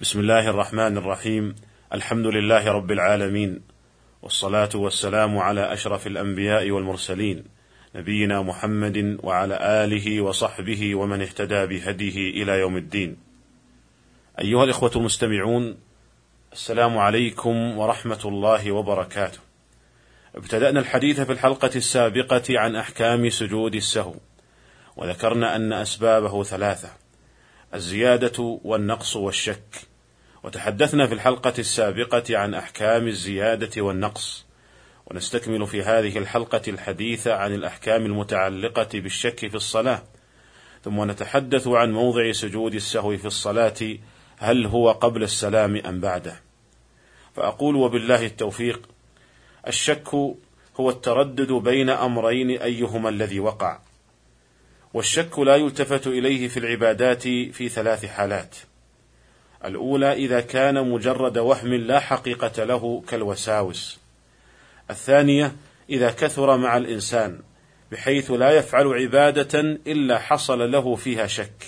بسم الله الرحمن الرحيم الحمد لله رب العالمين والصلاه والسلام على اشرف الانبياء والمرسلين نبينا محمد وعلى اله وصحبه ومن اهتدى بهديه إلى يوم الدين ايها الاخوه المستمعون السلام عليكم ورحمه الله وبركاته ابتدانا الحديث في الحلقة السابقه عن احكام سجود السهو وذكرنا ان اسبابه ثلاثة الزياده والنقص والشك وتحدثنا في الحلقة السابقة عن أحكام الزيادة والنقص، ونستكمل في هذه الحلقة الحديث عن الأحكام المتعلقة بالشك في الصلاة، ثم نتحدث عن موضع سجود السهو في الصلاة هل هو قبل السلام أم بعده؟ فأقول وبالله التوفيق: الشك هو التردد بين أمرين أيهما الذي وقع، والشك لا يلتفت إليه في العبادات في ثلاث حالات. الأولى إذا كان مجرد وهم لا حقيقة له كالوساوس. الثانية إذا كثر مع الإنسان بحيث لا يفعل عبادة إلا حصل له فيها شك.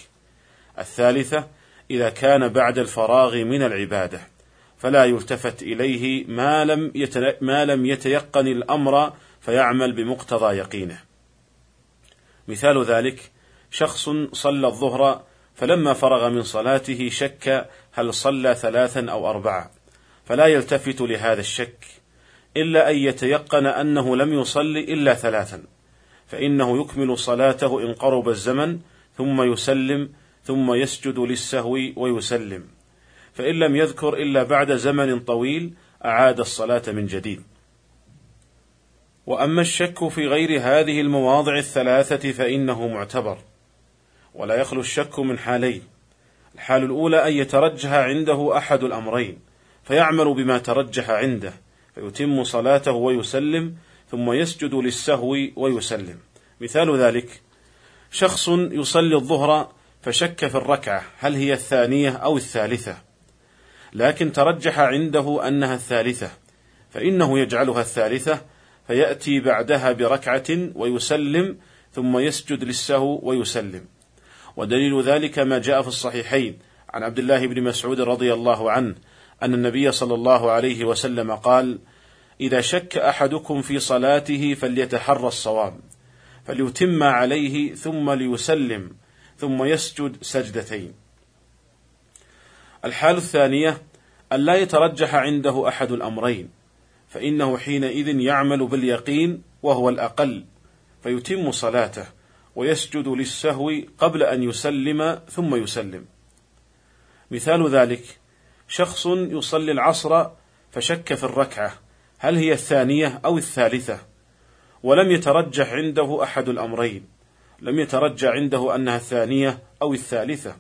الثالثة إذا كان بعد الفراغ من العبادة فلا يلتفت إليه ما لم ما لم يتيقن الأمر فيعمل بمقتضى يقينه. مثال ذلك شخص صلى الظهر فلما فرغ من صلاته شك هل صلى ثلاثا أو أربعة فلا يلتفت لهذا الشك إلا أن يتيقن أنه لم يصل إلا ثلاثا فإنه يكمل صلاته إن قرب الزمن ثم يسلم ثم يسجد للسهو ويسلم فإن لم يذكر إلا بعد زمن طويل أعاد الصلاة من جديد. وأما الشك في غير هذه المواضع الثلاثة فإنه معتبر. ولا يخلو الشك من حالين الحال الأولى أن يترجح عنده أحد الأمرين فيعمل بما ترجح عنده فيتم صلاته ويسلم ثم يسجد للسهو ويسلم. مثال ذلك شخص يصلي الظهر فشك في الركعة هل هي الثانية أو الثالثة؟ لكن ترجح عنده أنها الثالثة فإنه يجعلها الثالثة فيأتي بعدها بركعة ويسلم ثم يسجد للسهو ويسلم. ودليل ذلك ما جاء في الصحيحين عن عبد الله بن مسعود رضي الله عنه أن النبي صلى الله عليه وسلم قال: إذا شك أحدكم في صلاته فليتحرى الصواب، فليتم عليه ثم ليسلم، ثم يسجد سجدتين. الحال الثانية أن لا يترجح عنده أحد الأمرين، فإنه حينئذ يعمل باليقين وهو الأقل، فيتم صلاته، ويسجد للسهو قبل أن يسلم ثم يسلم. مثال ذلك شخص يصلي العصر فشك في الركعة هل هي الثانية أو الثالثة ولم يترجح عنده أحد الأمرين لم يترجح عنده أنها الثانية أو الثالثة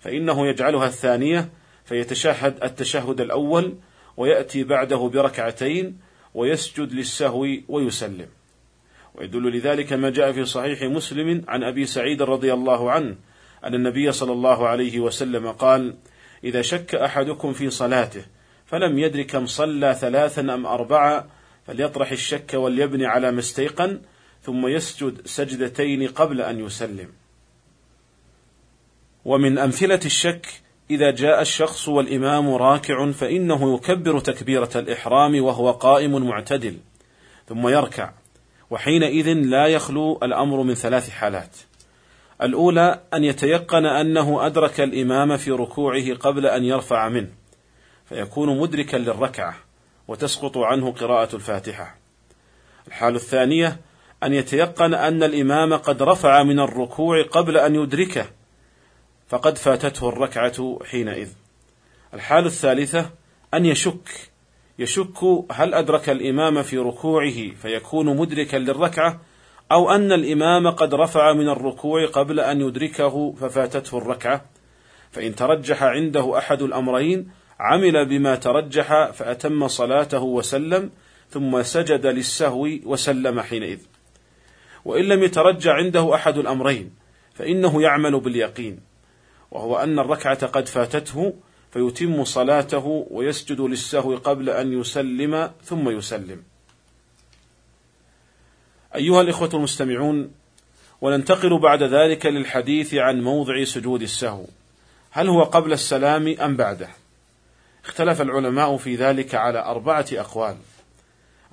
فإنه يجعلها الثانية فيتشهد التشهد الأول ويأتي بعده بركعتين ويسجد للسهو ويسلم ويدل لذلك ما جاء في صحيح مسلم عن أبي سعيد رضي الله عنه أن النبي صلى الله عليه وسلم قال: إذا شك أحدكم في صلاته فلم يدرك كم صلى ثلاثا أم أربعة فليطرح الشك وليبني على ما استيقن ثم يسجد سجدتين قبل أن يسلم. ومن أمثلة الشك إذا جاء الشخص والإمام راكع فإنه يكبر تكبيرة الإحرام وهو قائم معتدل ثم يركع وحينئذ لا يخلو الأمر من ثلاث حالات. الأولى أن يتيقن أنه أدرك الإمام في ركوعه قبل أن يرفع منه، فيكون مدركا للركعة، وتسقط عنه قراءة الفاتحة. الحال الثانية أن يتيقن أن الإمام قد رفع من الركوع قبل أن يدركه، فقد فاتته الركعة حينئذ. الحال الثالثة أن يشك يشك هل أدرك الإمام في ركوعه فيكون مدركا للركعة أو أن الإمام قد رفع من الركوع قبل أن يدركه ففاتته الركعة. فإن ترجح عنده أحد الأمرين عمل بما ترجح فأتم صلاته وسلم ثم سجد للسهو وسلم حينئذ. وإن لم يترجع عنده أحد الأمرين فإنه يعمل باليقين. وهو أن الركعة قد فاتته فيتم صلاته ويسجد للسهو قبل أن يسلم ثم يسلم. أيها الإخوة المستمعون، وننتقل بعد ذلك للحديث عن موضع سجود السهو. هل هو قبل السلام أم بعده؟ اختلف العلماء في ذلك على أربعة أقوال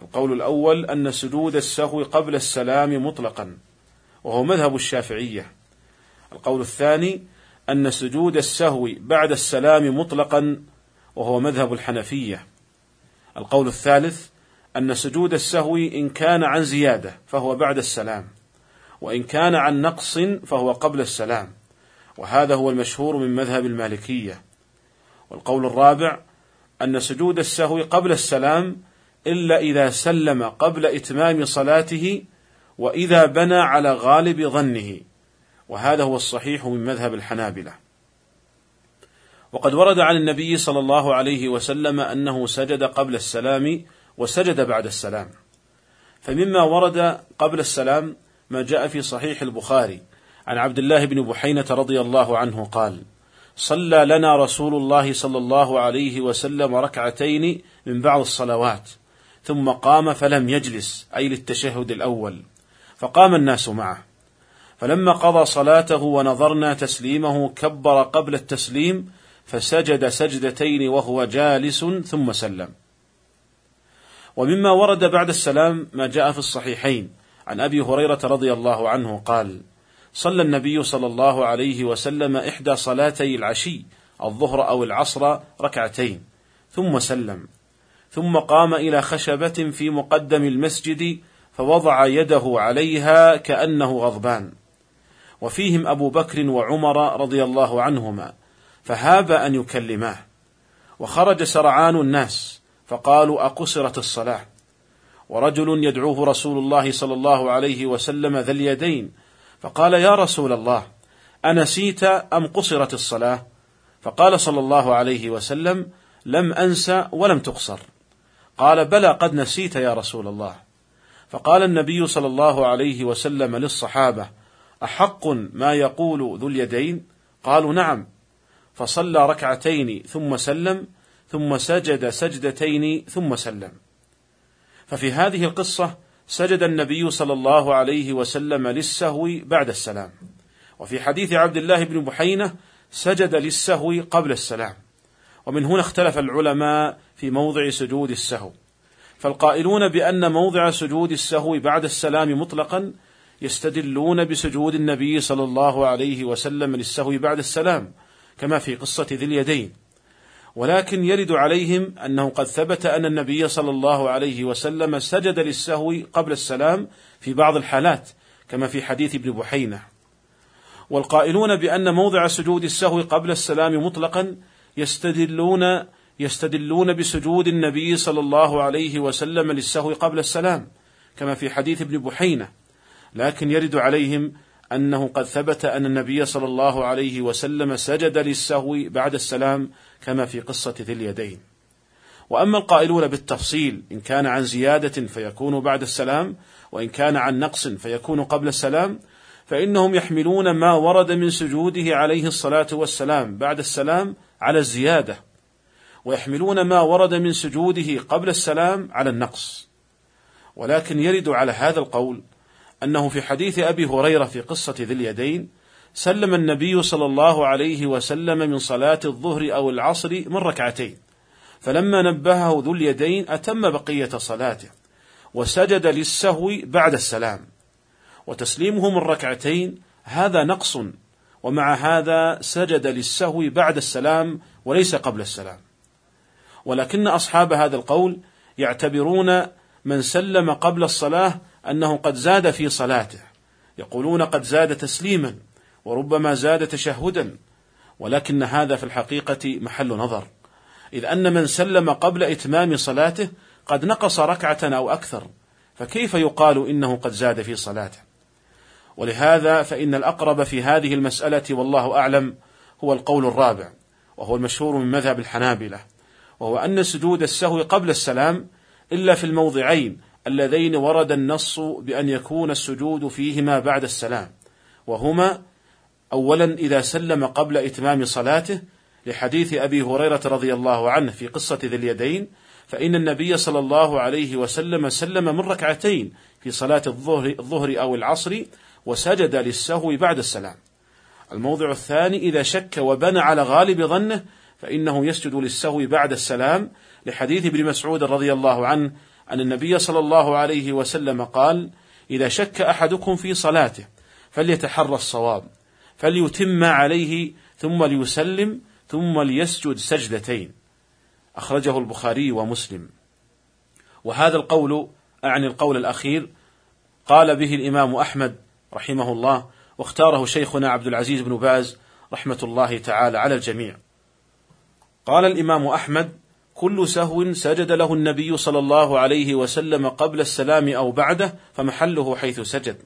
القول الأول أن سجود السهو قبل السلام مطلقا وهو مذهب الشافعية القول الثاني أن سجود السهو بعد السلام مطلقا وهو مذهب الحنفية. القول الثالث أن سجود السهو إن كان عن زيادة فهو بعد السلام وإن كان عن نقص فهو قبل السلام وهذا هو المشهور من مذهب المالكية. والقول الرابع أن سجود السهو قبل السلام إلا إذا سلم قبل إتمام صلاته وإذا بنى على غالب ظنه. وهذا هو الصحيح من مذهب الحنابلة. وقد ورد عن النبي صلى الله عليه وسلم أنه سجد قبل السلام وسجد بعد السلام. فمما ورد قبل السلام ما جاء في صحيح البخاري. عن عبد الله بن بحينة رضي الله عنه قال: صلى لنا رسول الله صلى الله عليه وسلم ركعتين من بعض الصلوات، ثم قام فلم يجلس أي للتشهد الأول، فقام الناس معه، فلما قضى صلاته ونظرنا تسليمه كبر قبل التسليم فسجد سجدتين وهو جالس ثم سلم. ومما ورد بعد السلام ما جاء في الصحيحين. عن أبي هريرة رضي الله عنه قال: صلى النبي صلى الله عليه وسلم إحدى صلاتي العشي الظهر أو العصر ركعتين ثم سلم. ثم قام إلى خشبة في مقدم المسجد فوضع يده عليها كأنه غضبان. وفيهم أبو بكر وعمر رضي الله عنهما فهاب أن يكلماه. وخرج سرعان الناس فقالوا أقصرت الصلاة. ورجل يدعوه رسول الله صلى الله عليه وسلم ذا اليدين فقال يا رسول الله أنسيت أم قصرت الصلاة؟ فقال صلى الله عليه وسلم لم أنسى ولم تقصر. قال بلى قد نسيت يا رسول الله. فقال النبي صلى الله عليه وسلم للصحابة أحق ما يقول ذو اليدين؟ قالوا نعم. فصلى ركعتين ثم سلم ثم سجد سجدتين ثم سلم. ففي هذه القصة سجد النبي صلى الله عليه وسلم للسهو بعد السلام. وفي حديث عبد الله بن بحينة سجد للسهو قبل السلام. ومن هنا اختلف العلماء في موضع سجود السهو. فالقائلون بأن موضع سجود السهو بعد السلام مطلقا يستدلون بسجود النبي صلى الله عليه وسلم للسهو بعد السلام كما في قصة ذي اليدين. ولكن يرد عليهم أنه قد ثبت أن النبي صلى الله عليه وسلم سجد للسهو قبل السلام في بعض الحالات كما في حديث ابن بحينة. والقائلون بأن موضع سجود السهو قبل السلام مطلقا يستدلون يستدلون بسجود النبي صلى الله عليه وسلم للسهو قبل السلام كما في حديث ابن بحينة. لكن يرد عليهم أنه قد ثبت أن النبي صلى الله عليه وسلم سجد للسهو بعد السلام كما في قصة ذي اليدين. وأما القائلون بالتفصيل إن كان عن زيادة فيكون بعد السلام وإن كان عن نقص فيكون قبل السلام فإنهم يحملون ما ورد من سجوده عليه الصلاة والسلام بعد السلام على الزيادة ويحملون ما ورد من سجوده قبل السلام على النقص ولكن يرد على هذا القول أنه في حديث أبي هريرة في قصة ذي اليدين سلم النبي صلى الله عليه وسلم من صلاة الظهر أو العصر من ركعتين فلما نبهه ذو اليدين أتم بقية صلاته وسجد للسهو بعد السلام وتسليمه من ركعتين هذا نقص ومع هذا سجد للسهو بعد السلام وليس قبل السلام. ولكن أصحاب هذا القول يعتبرون من سلم قبل الصلاة أنه قد زاد في صلاته. يقولون قد زاد تسليما وربما زاد تشهدا ولكن هذا في الحقيقة محل نظر. إذ أن من سلم قبل إتمام صلاته قد نقص ركعة أو أكثر فكيف يقال إنه قد زاد في صلاته؟ ولهذا فإن الأقرب في هذه المسألة والله أعلم هو القول الرابع وهو المشهور من مذهب الحنابلة وهو أن سجود السهو قبل السلام إلا في الموضعين اللذين ورد النص بأن يكون السجود فيهما بعد السلام وهما أولا إذا سلم قبل إتمام صلاته لحديث أبي هريرة رضي الله عنه في قصة ذي اليدين فإن النبي صلى الله عليه وسلم سلم من ركعتين في صلاة الظهر, الظهر أو العصر وسجد للسهو بعد السلام. الموضع الثاني إذا شك وبنى على غالب ظنه فإنه يسجد للسهو بعد السلام لحديث ابن مسعود رضي الله عنه أن النبي صلى الله عليه وسلم قال: إذا شك أحدكم في صلاته فليتحرى الصواب فليتم عليه ثم ليسلم ثم ليسجد سجدتين. أخرجه البخاري ومسلم. وهذا القول أعني القول الأخير قال به الإمام أحمد رحمه الله واختاره شيخنا عبد العزيز بن باز رحمة الله تعالى على الجميع. قال الإمام أحمد كل سهو سجد له النبي صلى الله عليه وسلم قبل السلام أو بعده فمحله حيث سجد.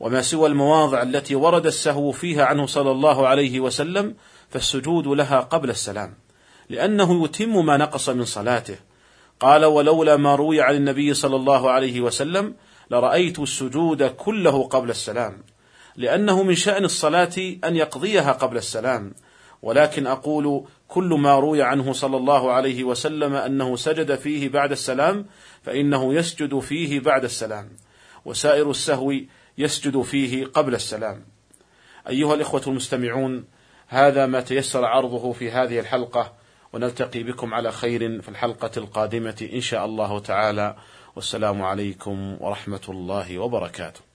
وما سوى المواضع التي ورد السهو فيها عنه صلى الله عليه وسلم فالسجود لها قبل السلام لأنه يتم ما نقص من صلاته. قال ولولا ما روي عن النبي صلى الله عليه وسلم لرأيت السجود كله قبل السلام لأنه من شأن الصلاة أن يقضيها قبل السلام. ولكن أقول كل ما روي عنه صلى الله عليه وسلم أنه سجد فيه بعد السلام فإنه يسجد فيه بعد السلام. وسائر السهو يسجد فيه قبل السلام. أيها الإخوة المستمعون هذا ما تيسر عرضه في هذه الحلقة ونلتقي بكم على خير في الحلقة القادمة إن شاء الله تعالى. والسلام عليكم ورحمة الله وبركاته.